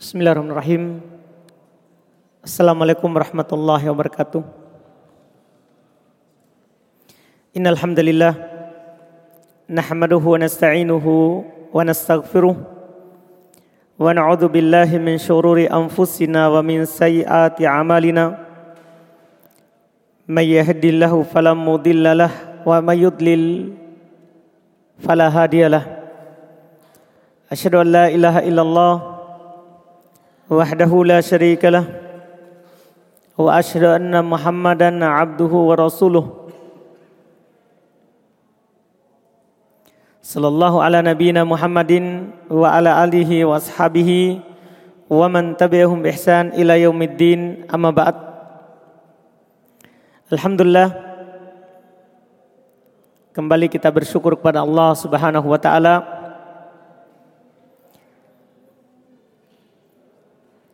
Bismillahirrahmanirrahim. Assalamualaikum warahmatullahi wabarakatuh. Innal hamdalillah nahmaduhu wa nasta'inuhu wa nastaghfiruh wa na'udzu billahi min shururi anfusina wa min sayyiati a'malina. May yahdihillahu fala mudilla lah wa may yudlil fala hadiyalah. Asyhadu an la ilaha illallah وحده لا شريك له واشهد ان محمدا عبده ورسوله صلى الله على نبينا محمد وعلى اله واصحابه ومن تبعهم باحسان الى يوم الدين اما بعد Alhamdulillah kembali kita bersyukur kepada Allah Subhanahu wa taala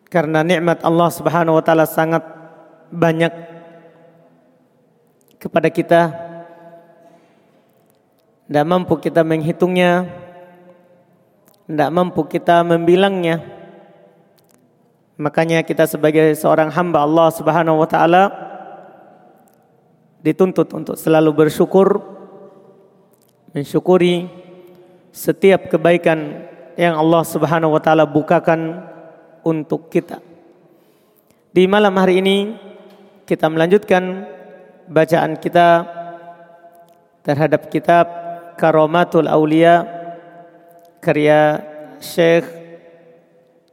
Karena nikmat Allah Subhanahu wa taala sangat banyak kepada kita. Tidak mampu kita menghitungnya, tidak mampu kita membilangnya. Makanya kita sebagai seorang hamba Allah Subhanahu wa taala dituntut untuk selalu bersyukur, mensyukuri setiap kebaikan yang Allah Subhanahu wa taala bukakan untuk kita. Di malam hari ini kita melanjutkan bacaan kita terhadap kitab Karomatul Aulia karya Syekh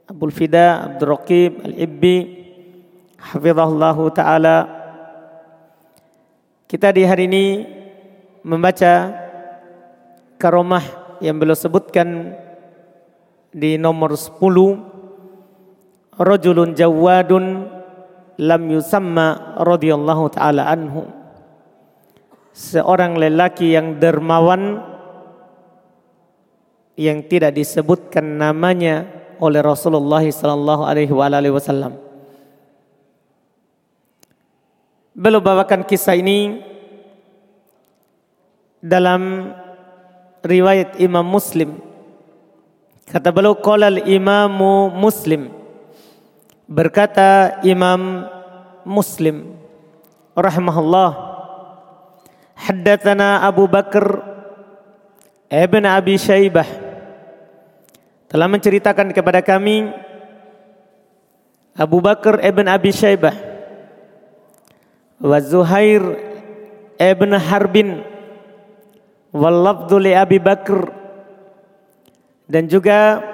Abdul Fida Abdul Raqib Al-Ibbi Hafizahullah Ta'ala Kita di hari ini membaca karomah yang beliau sebutkan di nomor 10 rajulun jawadun lam yusamma radhiyallahu taala anhu. Seorang lelaki yang dermawan yang tidak disebutkan namanya oleh Rasulullah sallallahu alaihi wasallam. Beliau bawakan kisah ini dalam riwayat Imam Muslim. Kata beliau qala al-Imamu Muslim Berkata Imam Muslim rahimahullah Haddatsana Abu Bakar Ibn Abi Syaibah telah menceritakan kepada kami Abu Bakar Ibn Abi Syaibah wa Zuhair Ibn Harbin wal Abi Bakar dan juga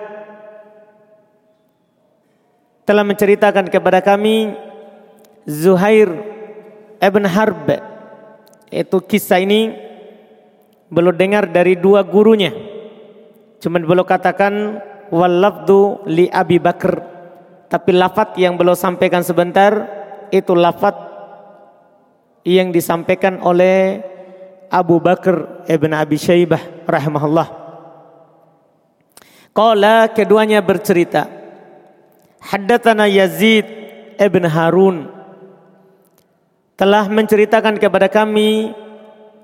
telah menceritakan kepada kami Zuhair Ibn Harb. Itu kisah ini belum dengar dari dua gurunya. Cuman belum katakan walafdu li Abi Bakr. Tapi lafat yang belum sampaikan sebentar itu lafat yang disampaikan oleh Abu Bakar Ibn Abi Syaibah rahimahullah. Qala keduanya bercerita Haddatsana Yazid ibn Harun telah menceritakan kepada kami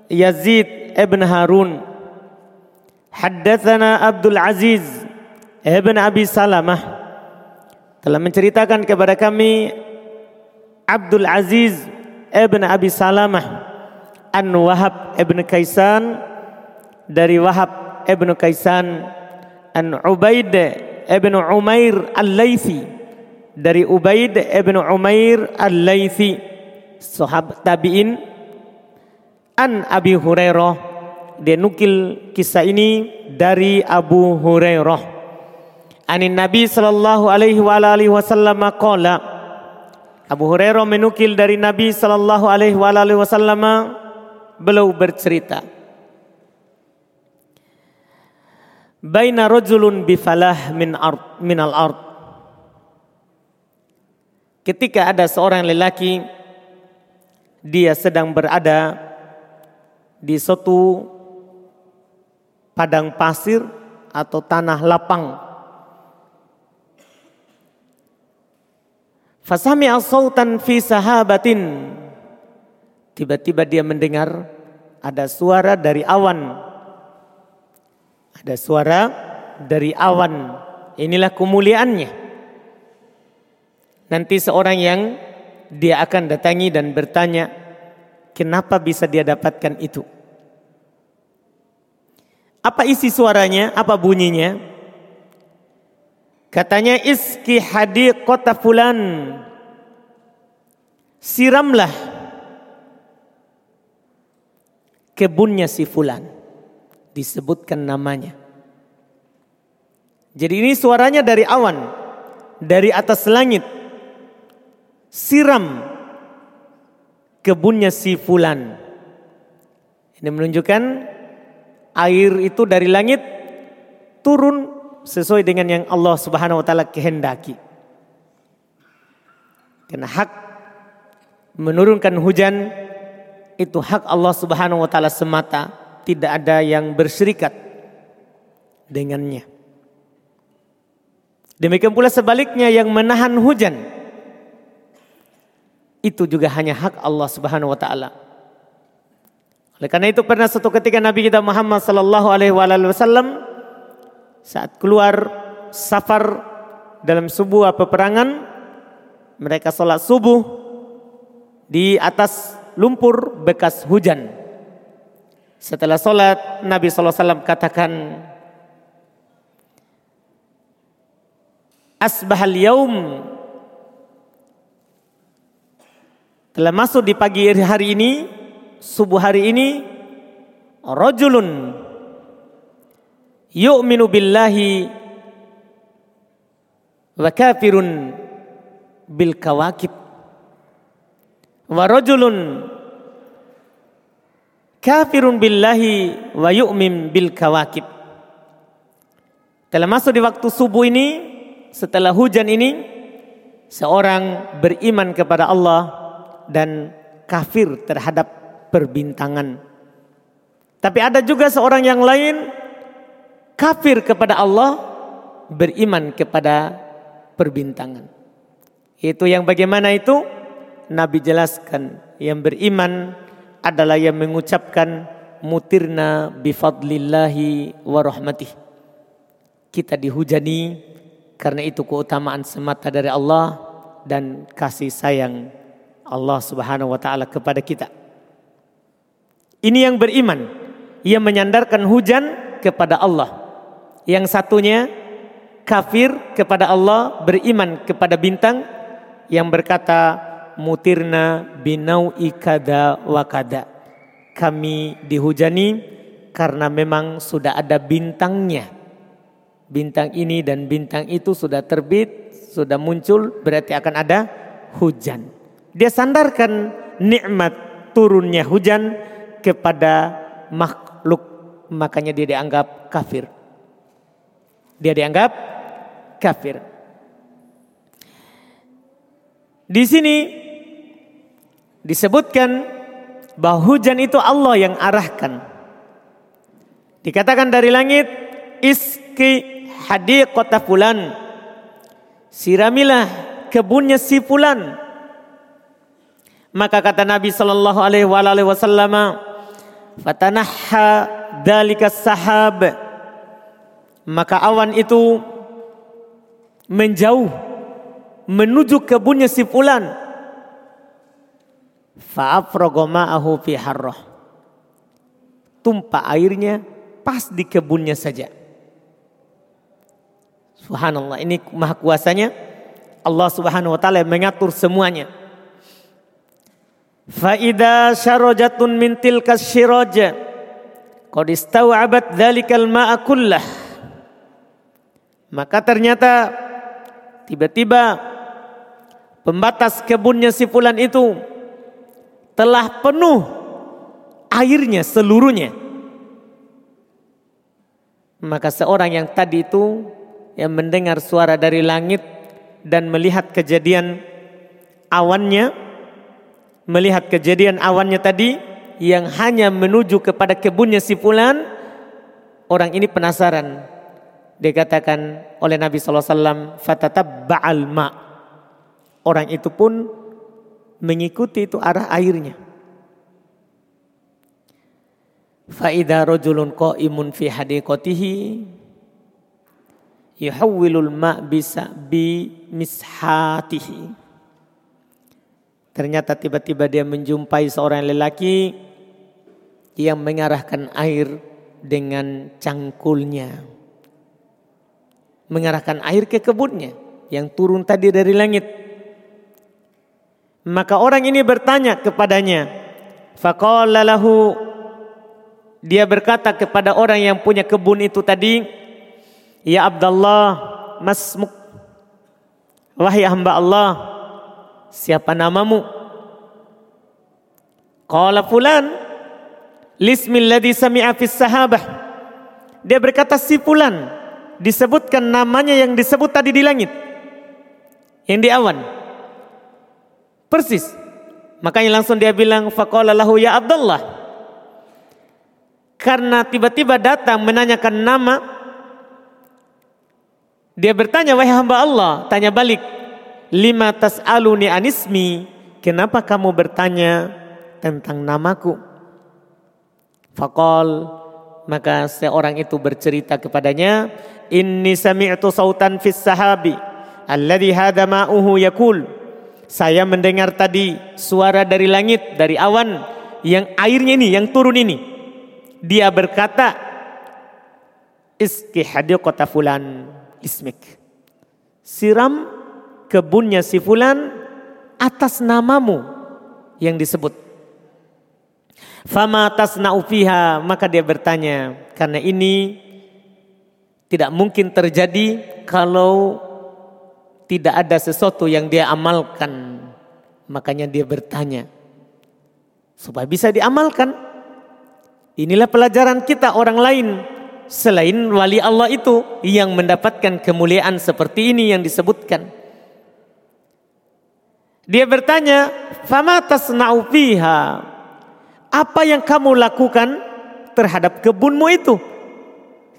Yazid ibn Harun Haddatsana Abdul Aziz ibn Abi Salamah telah menceritakan kepada kami Abdul Aziz ibn Abi Salamah An Wahab ibn Kaisan dari Wahab ibn Kaisan An Ubaid ibn Umair Al-Laythi. Dari Ubaid ibn Umair Al-Laythi sahabat tabi'in. An Abi Hurairah dia nukil kisah ini dari Abu Hurairah. Anin Nabi sallallahu alaihi wa alihi wasallam qala Abu Hurairah menukil dari Nabi sallallahu alaihi wa alihi wasallam beliau bercerita baina rajulun bifalah min ard min al ard. Ketika ada seorang lelaki dia sedang berada di suatu padang pasir atau tanah lapang. Fasami sautan fi sahabatin. Tiba-tiba dia mendengar ada suara dari awan ada suara dari awan. Inilah kemuliaannya. Nanti seorang yang dia akan datangi dan bertanya, kenapa bisa dia dapatkan itu? Apa isi suaranya? Apa bunyinya? Katanya iski kota fulan. Siramlah kebunnya si fulan. Disebutkan namanya. Jadi ini suaranya dari awan, dari atas langit siram kebunnya si fulan. Ini menunjukkan air itu dari langit turun sesuai dengan yang Allah Subhanahu wa taala kehendaki. Karena hak menurunkan hujan itu hak Allah Subhanahu wa taala semata, tidak ada yang berserikat dengannya. Demikian pula sebaliknya yang menahan hujan itu juga hanya hak Allah Subhanahu wa taala. Oleh karena itu pernah satu ketika Nabi kita Muhammad sallallahu alaihi wasallam saat keluar safar dalam sebuah peperangan mereka sholat subuh di atas lumpur bekas hujan. Setelah sholat Nabi SAW katakan Asbahal yaum. Telah masuk di pagi hari ini, subuh hari ini, rajulun yu'minu billahi wa kafirun bil kawakib. Wa rajulun kafirun billahi wa yu'min bil kawakib telah masuk di waktu subuh ini setelah hujan ini seorang beriman kepada Allah dan kafir terhadap perbintangan. Tapi ada juga seorang yang lain kafir kepada Allah, beriman kepada perbintangan. Itu yang bagaimana itu? Nabi jelaskan yang beriman adalah yang mengucapkan mutirna bifadlillahi wa rahmatih. Kita dihujani karena itu keutamaan semata dari Allah dan kasih sayang Allah Subhanahu wa taala kepada kita. Ini yang beriman, ia menyandarkan hujan kepada Allah. Yang satunya kafir kepada Allah, beriman kepada bintang yang berkata mutirna binau ikada wakada. Kami dihujani karena memang sudah ada bintangnya. Bintang ini dan bintang itu sudah terbit, sudah muncul, berarti akan ada hujan. Dia sandarkan nikmat turunnya hujan kepada makhluk. Makanya dia dianggap kafir. Dia dianggap kafir. Di sini disebutkan bahwa hujan itu Allah yang arahkan. Dikatakan dari langit, iski hadiqata fulan. Siramilah kebunnya si fulan. Maka kata Nabi sallallahu alaihi wasallam, "Fatanahha dalika sahab." Maka awan itu menjauh menuju kebunnya si fulan. Fa'afraga ma'ahu fi harrah. Tumpah airnya pas di kebunnya saja. Subhanallah, ini maha kuasanya Allah Subhanahu wa taala mengatur semuanya. Faida syarajatun min tilka syiraja qad istaw'abat dzalikal ma'a kullah. Maka ternyata tiba-tiba pembatas kebunnya si fulan itu telah penuh airnya seluruhnya. Maka seorang yang tadi itu yang mendengar suara dari langit dan melihat kejadian awannya melihat kejadian awannya tadi yang hanya menuju kepada kebunnya si fulan, orang ini penasaran. Dikatakan oleh Nabi SAW, fatatabba'al ma. Orang itu pun mengikuti itu arah airnya. Fa'idha rojulun qa'imun fi hadiqatihi yuhawwilul ma' bisa bi mishatihi Ternyata tiba-tiba dia menjumpai seorang lelaki yang mengarahkan air dengan cangkulnya. Mengarahkan air ke kebunnya yang turun tadi dari langit. Maka orang ini bertanya kepadanya. Faqala dia berkata kepada orang yang punya kebun itu tadi, "Ya Abdullah, masmuk Wahai hamba Allah, siapa namamu? Qala fulan lismil ladzi sami'a fis sahabah. Dia berkata si fulan disebutkan namanya yang disebut tadi di langit. Yang di awan. Persis. Makanya langsung dia bilang faqala lahu ya Abdullah. Karena tiba-tiba datang menanyakan nama dia bertanya, wahai hamba Allah, tanya balik. Lima tas'aluni anismi, kenapa kamu bertanya tentang namaku? Fakol, maka seorang itu bercerita kepadanya, Inni sami'tu sautan fis sahabi, alladhi hada ma'uhu yakul. Saya mendengar tadi suara dari langit, dari awan, yang airnya ini, yang turun ini. Dia berkata, Iski hadiqata fulan ismik. Siram kebunnya si fulan atas namamu yang disebut. Fama tasna'u fiha, maka dia bertanya, karena ini tidak mungkin terjadi kalau tidak ada sesuatu yang dia amalkan. Makanya dia bertanya supaya bisa diamalkan. Inilah pelajaran kita orang lain selain wali Allah itu yang mendapatkan kemuliaan seperti ini yang disebutkan. Dia bertanya, "Fama tasna'u fiha?" Apa yang kamu lakukan terhadap kebunmu itu?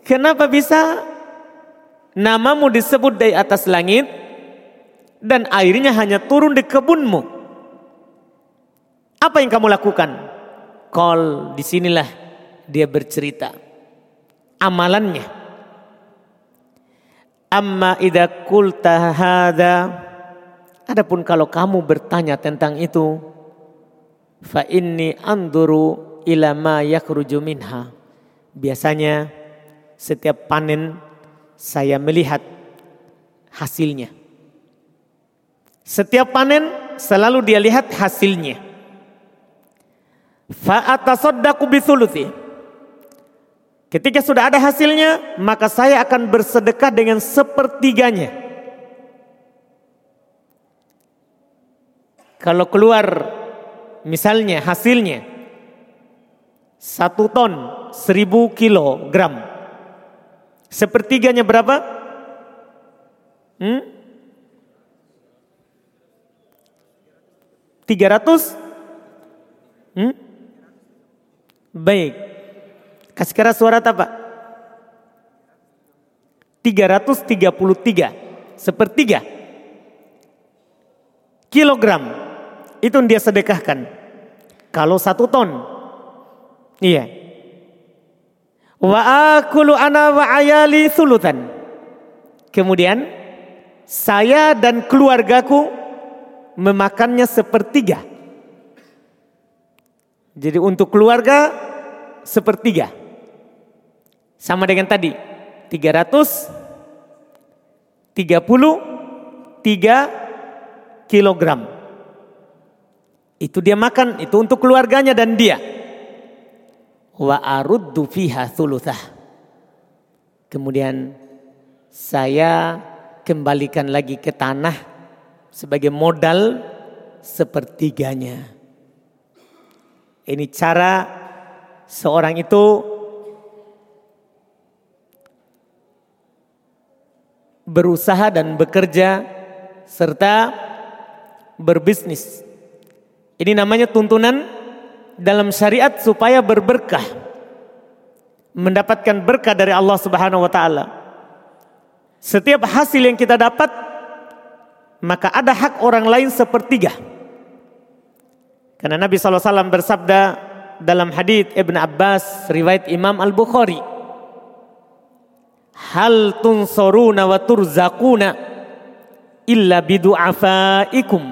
Kenapa bisa namamu disebut dari atas langit dan airnya hanya turun di kebunmu? Apa yang kamu lakukan? Kol di sinilah dia bercerita amalannya. Amma idza qulta hadza Adapun kalau kamu bertanya tentang itu fa inni anduru ila ma yakhruju minha. Biasanya setiap panen saya melihat hasilnya. Setiap panen selalu dia lihat hasilnya. Fa atasaddaqu bisulusi. Ketika sudah ada hasilnya, maka saya akan bersedekah dengan sepertiganya. Kalau keluar misalnya hasilnya satu ton seribu kilogram, sepertiganya berapa? Hmm? 300? Hmm? Baik. Kasih keras suara apa? 333 sepertiga kilogram itu dia sedekahkan. Kalau satu ton, iya. Wa akulu ana wa ayali sulutan. Kemudian saya dan keluargaku memakannya sepertiga. Jadi untuk keluarga sepertiga. Sama dengan tadi. 333 kilogram. Itu dia makan, itu untuk keluarganya dan dia. Wa aruddu fiha thuluthah. Kemudian saya kembalikan lagi ke tanah sebagai modal sepertiganya. Ini cara seorang itu berusaha dan bekerja serta berbisnis. Ini namanya tuntunan dalam syariat supaya berberkah. Mendapatkan berkah dari Allah Subhanahu wa taala. Setiap hasil yang kita dapat maka ada hak orang lain sepertiga. Karena Nabi SAW bersabda dalam hadis Ibn Abbas riwayat Imam Al-Bukhari hal tunsuruna wa turzaquna illa bidu'afaikum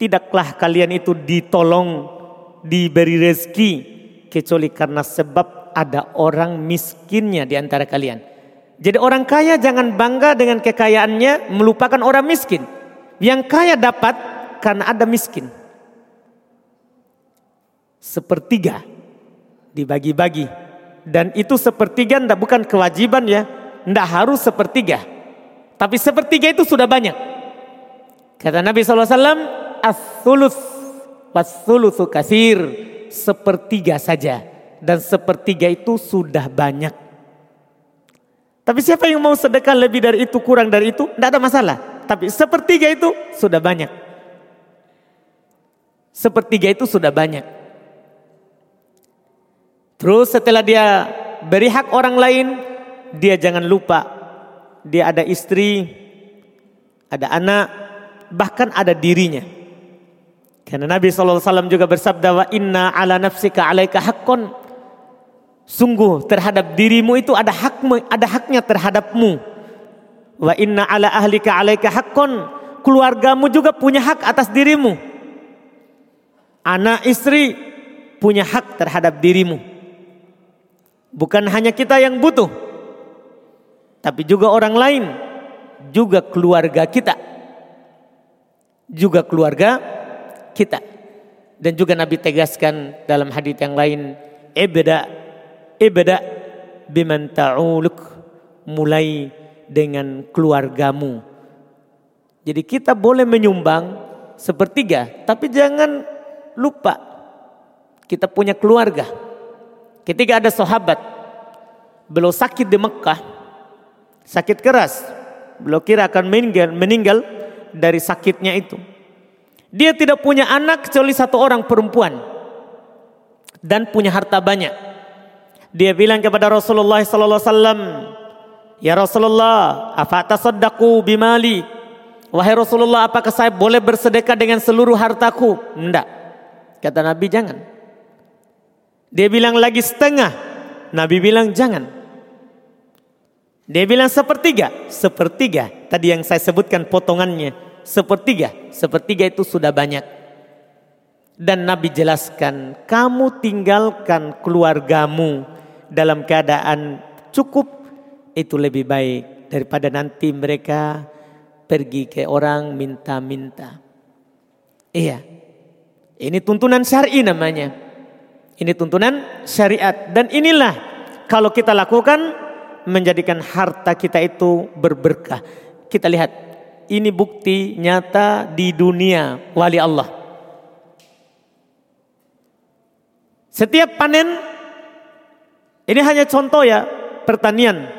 tidaklah kalian itu ditolong, diberi rezeki kecuali karena sebab ada orang miskinnya di antara kalian. Jadi orang kaya jangan bangga dengan kekayaannya melupakan orang miskin. Yang kaya dapat karena ada miskin. Sepertiga dibagi-bagi. Dan itu sepertiga ndak bukan kewajiban ya. Ndak harus sepertiga. Tapi sepertiga itu sudah banyak. Kata Nabi SAW, As-sulus was-sulusu kasir. Sepertiga saja. Dan sepertiga itu sudah banyak. Tapi siapa yang mau sedekah lebih dari itu, kurang dari itu, tidak ada masalah. Tapi sepertiga itu sudah banyak. Sepertiga itu sudah banyak. Terus setelah dia beri hak orang lain, dia jangan lupa dia ada istri, ada anak, bahkan ada dirinya. Karena Nabi SAW juga bersabda wa inna ala nafsika alaika haqqon Sungguh terhadap dirimu itu ada hak ada haknya terhadapmu. Wa inna ala ahlika alaika haqqon. Keluargamu juga punya hak atas dirimu. Anak istri punya hak terhadap dirimu. Bukan hanya kita yang butuh. Tapi juga orang lain. Juga keluarga kita. Juga keluarga kita. Dan juga Nabi tegaskan dalam hadis yang lain. Ibda ibda biman ta'uluk mulai dengan keluargamu. Jadi kita boleh menyumbang sepertiga, tapi jangan lupa kita punya keluarga. Ketika ada sahabat beliau sakit di Mekah, sakit keras, beliau kira akan meninggal, meninggal dari sakitnya itu. Dia tidak punya anak kecuali satu orang perempuan dan punya harta banyak. Dia bilang kepada Rasulullah sallallahu alaihi wasallam, "Ya Rasulullah, apa tasaddaqu bimali?" Wahai Rasulullah, apakah saya boleh bersedekah dengan seluruh hartaku? Enggak. Kata Nabi, jangan. Dia bilang lagi setengah. Nabi bilang jangan. Dia bilang sepertiga. Sepertiga. Tadi yang saya sebutkan potongannya. Sepertiga. Sepertiga itu sudah banyak. Dan Nabi jelaskan, kamu tinggalkan keluargamu dalam keadaan cukup itu lebih baik daripada nanti mereka pergi ke orang minta-minta. Iya. Ini tuntunan syar'i namanya. Ini tuntunan syariat dan inilah kalau kita lakukan menjadikan harta kita itu berberkah. Kita lihat ini bukti nyata di dunia wali Allah. Setiap panen ini hanya contoh ya pertanian.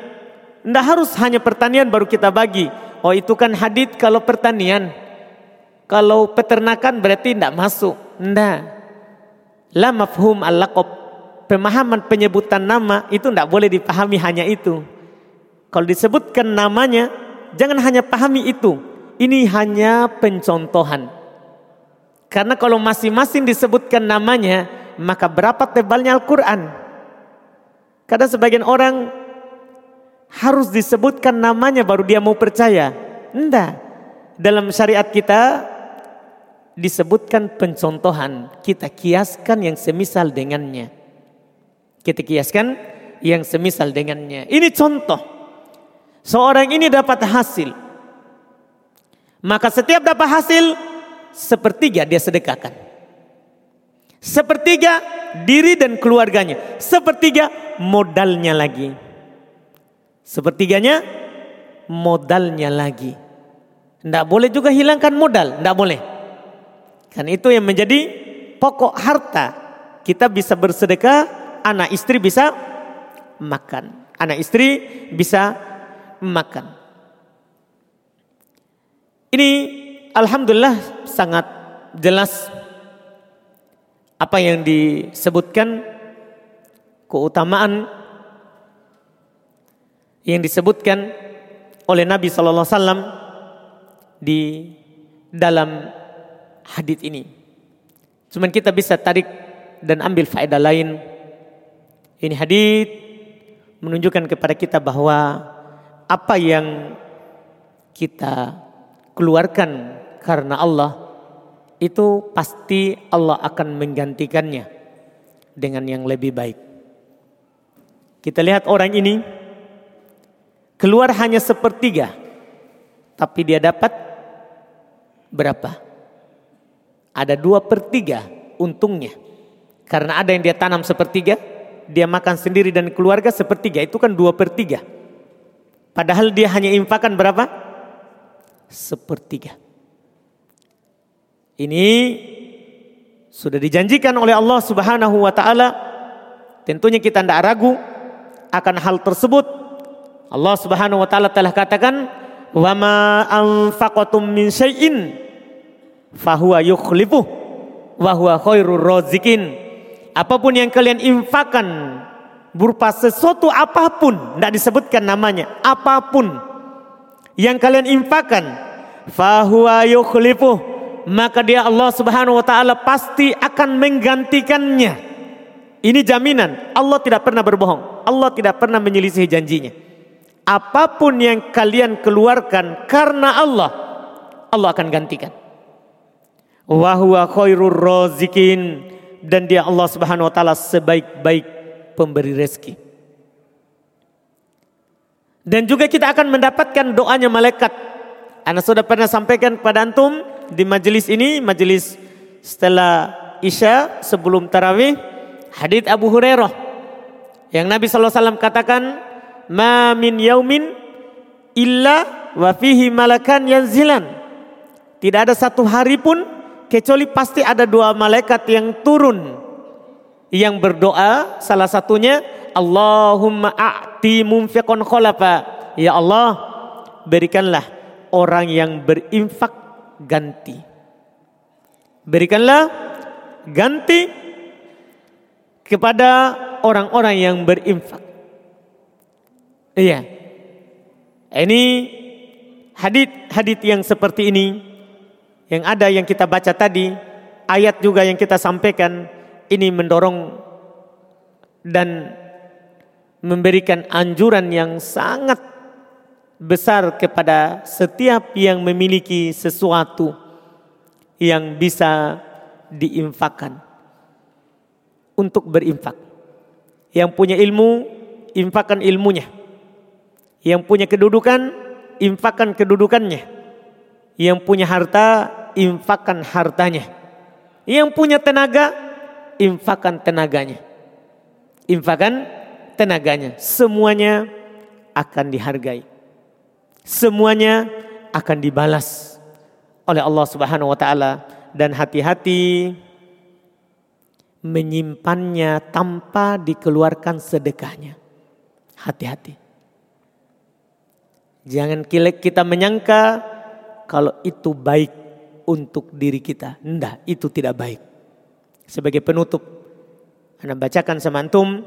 Tidak harus hanya pertanian baru kita bagi. Oh itu kan hadit kalau pertanian. Kalau peternakan berarti tidak masuk. Tidak. La mafhum al Pemahaman penyebutan nama itu tidak boleh dipahami hanya itu. Kalau disebutkan namanya, jangan hanya pahami itu. Ini hanya pencontohan. Karena kalau masing-masing disebutkan namanya, maka berapa tebalnya Al-Quran? Kadang sebagian orang harus disebutkan namanya baru dia mau percaya. Enggak. Dalam syariat kita disebutkan pencontohan. Kita kiaskan yang semisal dengannya. Kita kiaskan yang semisal dengannya. Ini contoh. Seorang ini dapat hasil. Maka setiap dapat hasil, sepertiga dia sedekahkan. Sepertiga diri dan keluarganya. Sepertiga modalnya lagi. Sepertiganya modalnya lagi. Tidak boleh juga hilangkan modal, tidak boleh. Kan itu yang menjadi pokok harta. Kita bisa bersedekah, anak istri bisa makan. Anak istri bisa makan. Ini alhamdulillah sangat jelas apa yang disebutkan keutamaan yang disebutkan oleh Nabi Sallallahu Alaihi Wasallam di dalam hadis ini. Cuman kita bisa tarik dan ambil faedah lain. Ini hadis menunjukkan kepada kita bahwa apa yang kita keluarkan karena Allah itu pasti Allah akan menggantikannya dengan yang lebih baik. Kita lihat orang ini keluar hanya sepertiga, tapi dia dapat berapa? Ada dua per tiga untungnya. Karena ada yang dia tanam sepertiga, dia makan sendiri dan keluarga sepertiga, itu kan dua per tiga. Padahal dia hanya infakan berapa? Sepertiga. Ini sudah dijanjikan oleh Allah Subhanahu wa taala. Tentunya kita tidak ragu akan hal tersebut. Allah Subhanahu wa taala telah katakan, "Wa ma anfaqatum min syai'in fahuwa yukhlifuh wa huwa khairur razikin." Apa pun yang kalian infakkan berupa sesuatu apa pun, tidak disebutkan namanya, apa pun yang kalian infakkan, fahuwa yukhlifuh maka dia Allah Subhanahu wa taala pasti akan menggantikannya. Ini jaminan. Allah tidak pernah berbohong. Allah tidak pernah menyelisih janjinya. Apa pun yang kalian keluarkan karena Allah, Allah akan gantikan. Wa huwa khairur razikin dan dia Allah Subhanahu wa taala sebaik-baik pemberi rezeki. Dan juga kita akan mendapatkan doanya malaikat. Anda sudah pernah sampaikan kepada antum di majelis ini, majelis setelah Isya sebelum tarawih, hadits Abu Hurairah yang Nabi SAW katakan, "Ma min yaumin illa wa fihi malakan yanzilan." Tidak ada satu hari pun kecuali pasti ada dua malaikat yang turun yang berdoa salah satunya Allahumma a'ti munfiqon kholafa ya Allah berikanlah orang yang berinfak ganti. Berikanlah ganti kepada orang-orang yang berinfak. Iya. Ini hadit-hadit yang seperti ini yang ada yang kita baca tadi, ayat juga yang kita sampaikan ini mendorong dan memberikan anjuran yang sangat besar kepada setiap yang memiliki sesuatu yang bisa diinfakkan untuk berinfak. Yang punya ilmu, infakkan ilmunya. Yang punya kedudukan, infakkan kedudukannya. Yang punya harta, infakkan hartanya. Yang punya tenaga, infakkan tenaganya. Infakkan tenaganya. Semuanya akan dihargai semuanya akan dibalas oleh Allah Subhanahu wa taala dan hati-hati menyimpannya tanpa dikeluarkan sedekahnya. Hati-hati. Jangan kita menyangka kalau itu baik untuk diri kita. Tidak, itu tidak baik. Sebagai penutup, Anda bacakan sama antum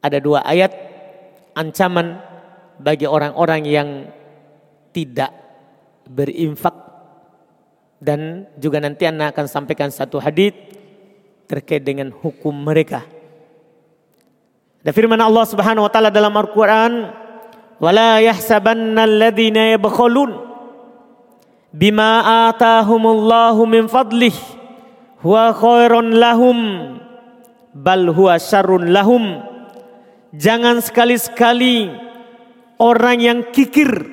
ada dua ayat ancaman bagi orang-orang yang tidak berinfak dan juga nanti anak akan sampaikan satu hadis terkait dengan hukum mereka. Dan firman Allah Subhanahu wa taala dalam Al-Qur'an, "Wala yahsabanna alladziina yabkhulun bima atahumullahu min fadlih huwa khairun lahum bal huwa syarrun lahum." Jangan sekali-sekali orang yang kikir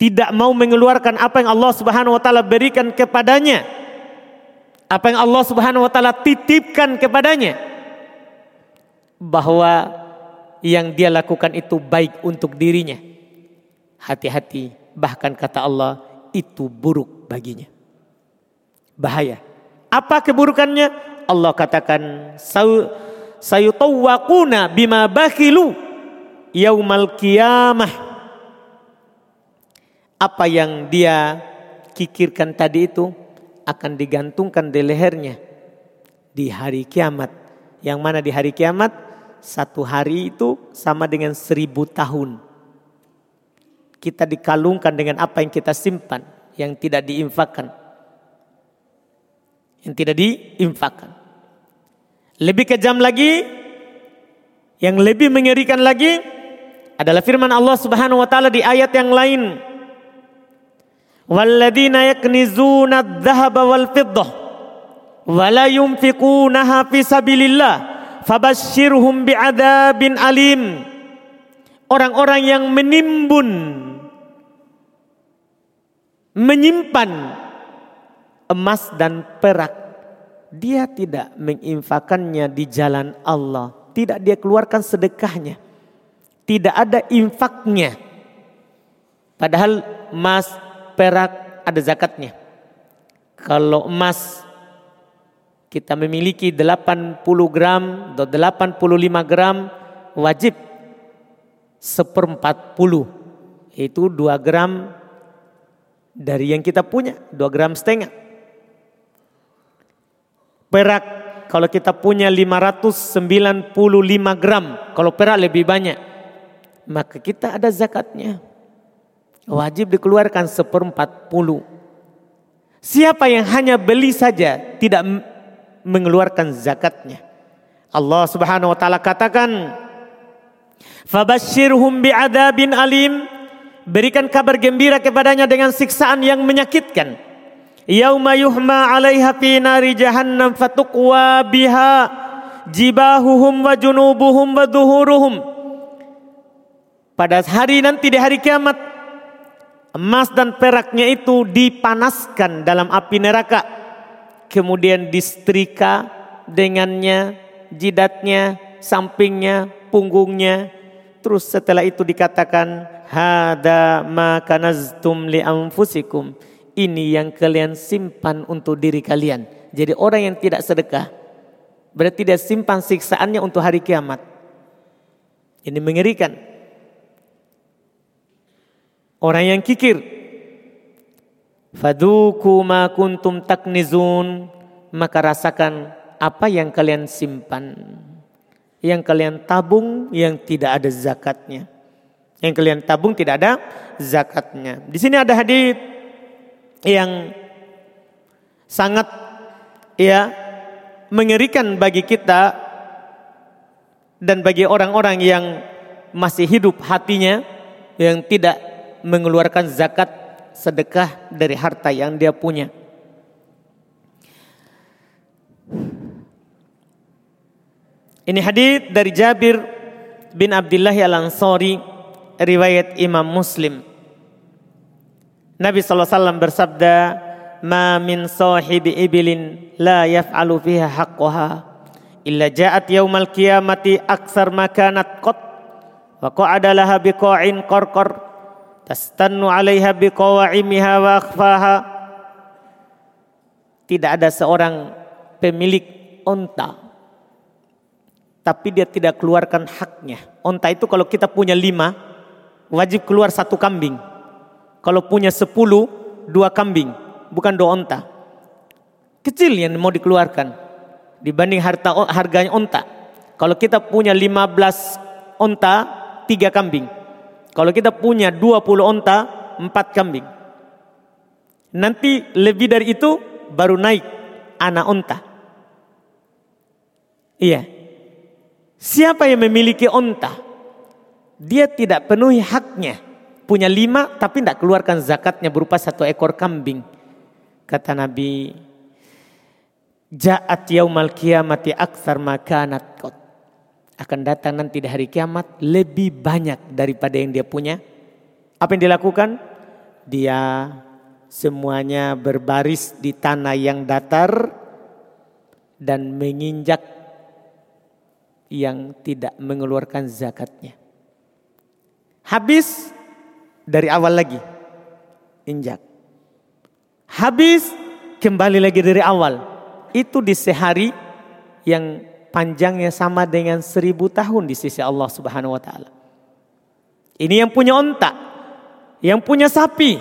tidak mau mengeluarkan apa yang Allah Subhanahu wa taala berikan kepadanya. Apa yang Allah Subhanahu wa taala titipkan kepadanya. Bahwa yang dia lakukan itu baik untuk dirinya. Hati-hati, bahkan kata Allah itu buruk baginya. Bahaya. Apa keburukannya? Allah katakan sayutawwaquna bima bakhilu yaumal kiamah apa yang dia kikirkan tadi itu akan digantungkan di lehernya di hari kiamat. Yang mana di hari kiamat satu hari itu sama dengan seribu tahun. Kita dikalungkan dengan apa yang kita simpan, yang tidak diinfakkan. Yang tidak diinfakkan. Lebih kejam lagi, yang lebih mengerikan lagi, adalah firman Allah Subhanahu wa taala di ayat yang lain. Walladzina yaknizuna adh-dhahaba wal fiddah wa la yunfiqunaha fi sabilillah fabashshirhum bi'adzabin alim. Orang-orang yang menimbun menyimpan emas dan perak dia tidak menginfakannya di jalan Allah tidak dia keluarkan sedekahnya tidak ada infaknya. Padahal emas perak ada zakatnya. Kalau emas kita memiliki 80 gram atau 85 gram wajib seperempat puluh. Itu 2 gram dari yang kita punya 2 gram setengah. Perak kalau kita punya 595 gram, kalau perak lebih banyak, maka kita ada zakatnya. Wajib dikeluarkan seperempat puluh. Siapa yang hanya beli saja tidak mengeluarkan zakatnya. Allah Subhanahu wa taala katakan, "Fabashshirhum bi'adzabin alim." berikan kabar gembira kepadanya dengan siksaan yang menyakitkan. Yauma yuhma 'alaiha fi nari jahannam fatuqwa biha jibahuhum wa junubuhum wa duhuruhum. Pada hari nanti di hari kiamat emas dan peraknya itu dipanaskan dalam api neraka. Kemudian disetrika dengannya jidatnya, sampingnya, punggungnya. Terus setelah itu dikatakan Hada ma kanaztum li anfusikum. Ini yang kalian simpan untuk diri kalian. Jadi orang yang tidak sedekah berarti dia simpan siksaannya untuk hari kiamat. Ini mengerikan. Orang yang kikir. Faduku ma kuntum taknizun. Maka rasakan apa yang kalian simpan. Yang kalian tabung yang tidak ada zakatnya. Yang kalian tabung tidak ada zakatnya. Di sini ada hadis yang sangat ya mengerikan bagi kita dan bagi orang-orang yang masih hidup hatinya yang tidak mengeluarkan zakat sedekah dari harta yang dia punya. Ini hadis dari Jabir bin Abdullah Al-Ansari riwayat Imam Muslim. Nabi SAW bersabda, "Ma min sahibi ibilin la yaf'alu fiha haqqaha illa ja'at yaumal qiyamati aksar makanat qat wa qa'ada laha biqa'in qarqar tastannu 'alaiha biqawa'imiha wa akhfaha." Tidak ada seorang pemilik onta tapi dia tidak keluarkan haknya. Onta itu kalau kita punya lima, wajib keluar satu kambing. Kalau punya sepuluh, dua kambing, bukan dua onta. Kecil yang mau dikeluarkan dibanding harta harganya onta. Kalau kita punya lima belas onta, tiga kambing. Kalau kita punya dua puluh onta, empat kambing. Nanti lebih dari itu baru naik anak onta. Iya. Siapa yang memiliki onta? dia tidak penuhi haknya. Punya lima tapi tidak keluarkan zakatnya berupa satu ekor kambing. Kata Nabi, Ja'at yaumal kiamati aksar makanat kot. Akan datang nanti di hari kiamat lebih banyak daripada yang dia punya. Apa yang dilakukan? Dia semuanya berbaris di tanah yang datar dan menginjak yang tidak mengeluarkan zakatnya. Habis dari awal lagi. Injak. Habis kembali lagi dari awal. Itu di sehari yang panjangnya sama dengan seribu tahun di sisi Allah subhanahu wa ta'ala. Ini yang punya onta. Yang punya sapi.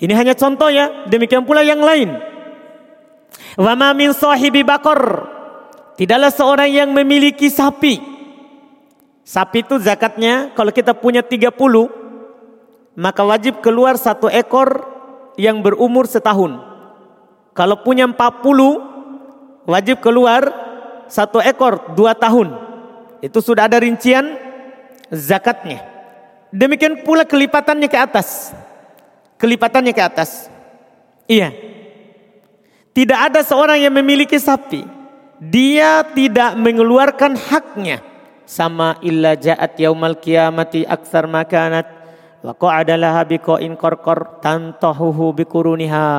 Ini hanya contoh ya. Demikian pula yang lain. Tidaklah seorang yang memiliki sapi Sapi itu zakatnya kalau kita punya 30 maka wajib keluar satu ekor yang berumur setahun. Kalau punya 40 wajib keluar satu ekor dua tahun. Itu sudah ada rincian zakatnya. Demikian pula kelipatannya ke atas. kelipatannya ke atas. Iya. Tidak ada seorang yang memiliki sapi. Dia tidak mengeluarkan haknya. Sama illa ja'at yaumal kiamati aksar makanat. Wa qa'adalaha biqa'in korkor tantahuhu bikuruniha.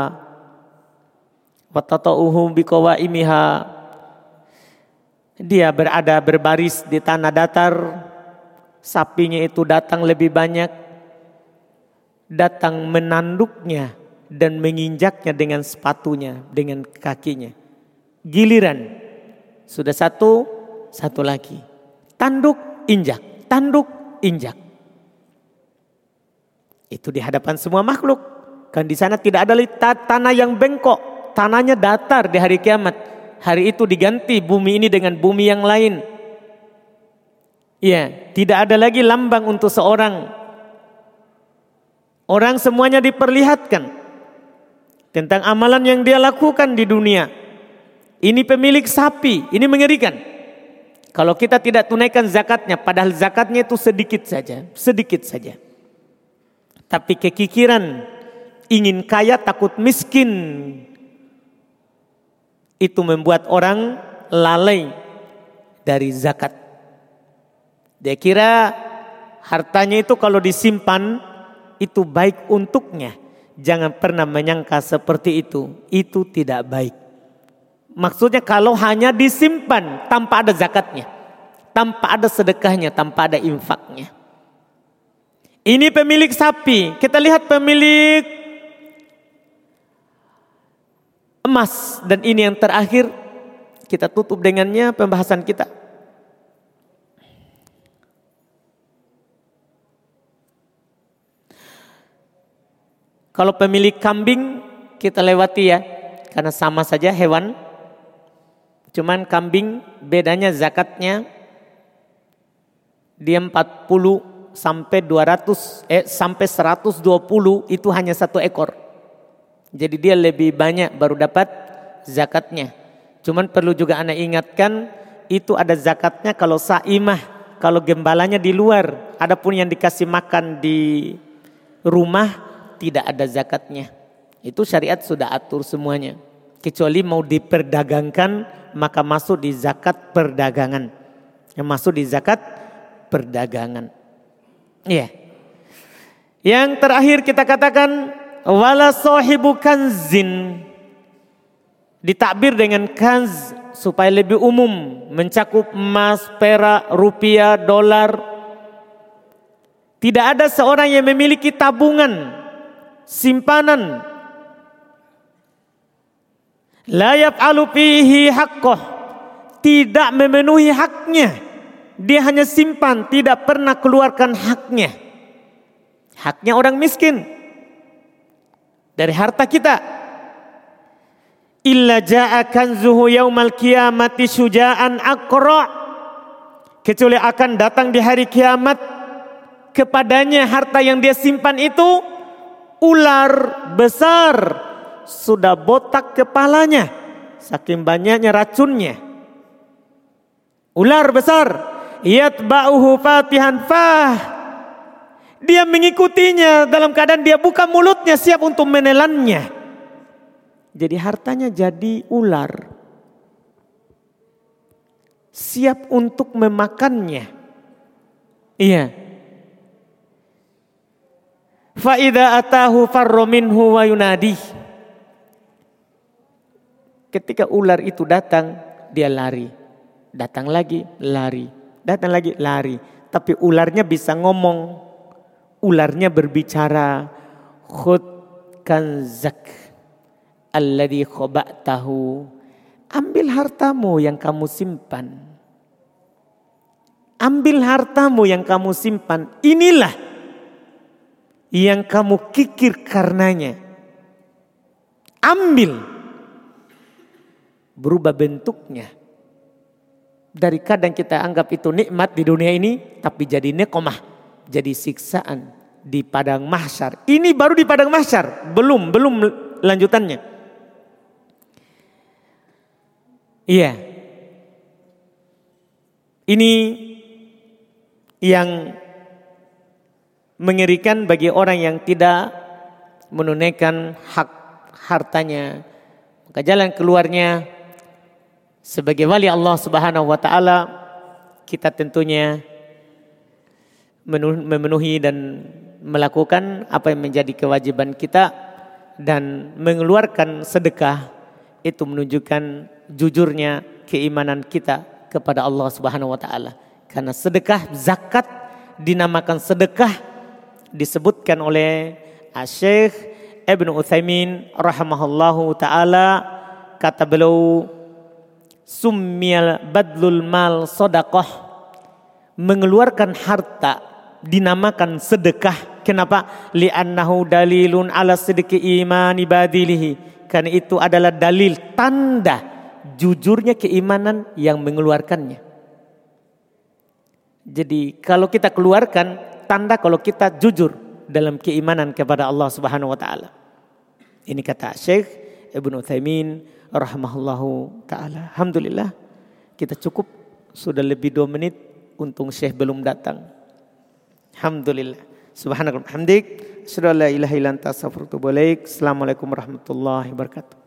Wa tata'uhu biqawaimiha. Dia berada berbaris di tanah datar. Sapinya itu datang lebih banyak. Datang menanduknya dan menginjaknya dengan sepatunya, dengan kakinya. Giliran sudah satu, satu lagi. Tanduk, injak, tanduk, injak. Itu di hadapan semua makhluk. Kan di sana tidak ada tanah yang bengkok, tanahnya datar di hari kiamat. Hari itu diganti bumi ini dengan bumi yang lain. Ya, tidak ada lagi lambang untuk seorang. Orang semuanya diperlihatkan tentang amalan yang dia lakukan di dunia. Ini pemilik sapi, ini mengerikan. Kalau kita tidak tunaikan zakatnya, padahal zakatnya itu sedikit saja, sedikit saja. Tapi kekikiran ingin kaya takut miskin itu membuat orang lalai dari zakat. Dia kira hartanya itu kalau disimpan itu baik untuknya. Jangan pernah menyangka seperti itu. Itu tidak baik. Maksudnya kalau hanya disimpan tanpa ada zakatnya. Tanpa ada sedekahnya, tanpa ada infaknya. Ini pemilik sapi. Kita lihat pemilik emas. Dan ini yang terakhir. Kita tutup dengannya pembahasan kita. Kalau pemilik kambing kita lewati ya, karena sama saja hewan. Cuman kambing bedanya zakatnya dia 40 sampai 200 eh sampai 120 itu hanya satu ekor. Jadi dia lebih banyak baru dapat zakatnya. Cuman perlu juga anak ingatkan itu ada zakatnya kalau saimah, kalau gembalanya di luar. Adapun yang dikasih makan di rumah tidak ada zakatnya. Itu syariat sudah atur semuanya. Kecuali mau diperdagangkan maka masuk di zakat perdagangan. Yang masuk di zakat perdagangan. Iya. Yang terakhir kita katakan wala sahibu kanzin. Ditakbir dengan kanz supaya lebih umum. Mencakup emas, perak, rupiah, dolar. Tidak ada seorang yang memiliki tabungan simpanan. Layak alupihi haqqah. Tidak memenuhi haknya. Dia hanya simpan tidak pernah keluarkan haknya. Haknya orang miskin dari harta kita illa jaa kanzuhu yaumal qiyamati syuja'an aqra kecuali akan datang di hari kiamat kepadanya harta yang dia simpan itu ular besar sudah botak kepalanya saking banyaknya racunnya. Ular besar yatba'uhu fatihan fah. Dia mengikutinya dalam keadaan dia buka mulutnya siap untuk menelannya. Jadi hartanya jadi ular. Siap untuk memakannya. Iya. Faida atahu farro minhu wa yunadi. Ketika ular itu datang, dia lari. Datang lagi, lari. Datang lagi, lari. Tapi ularnya bisa ngomong. Ularnya berbicara. Khud kanzak alladhi tahu. Ambil hartamu yang kamu simpan. Ambil hartamu yang kamu simpan. Inilah yang kamu kikir karenanya. Ambil. Berubah bentuknya. Dari kadang kita anggap itu nikmat di dunia ini. Tapi jadi nekomah. Jadi siksaan di padang mahsyar. Ini baru di padang mahsyar. Belum, belum lanjutannya. Iya. Ini yang mengerikan bagi orang yang tidak menunaikan hak hartanya. Maka jalan keluarnya sebagai wali Allah Subhanahu wa taala kita tentunya memenuhi dan melakukan apa yang menjadi kewajiban kita dan mengeluarkan sedekah itu menunjukkan jujurnya keimanan kita kepada Allah Subhanahu wa taala. Karena sedekah zakat dinamakan sedekah disebutkan oleh Syekh Ibn Uthaymin rahimahullahu taala kata beliau summiyal badlul mal sodakoh mengeluarkan harta dinamakan sedekah kenapa li'annahu dalilun ala sedekah iman ibadilihi karena itu adalah dalil tanda jujurnya keimanan yang mengeluarkannya jadi kalau kita keluarkan tanda kalau kita jujur dalam keimanan kepada Allah Subhanahu wa taala. Ini kata Syekh Ibnu Utsaimin rahimahullahu taala. Alhamdulillah kita cukup sudah lebih dua menit untung Syekh belum datang. Alhamdulillah. Subhanallah hamdik. Assalamualaikum warahmatullahi wabarakatuh.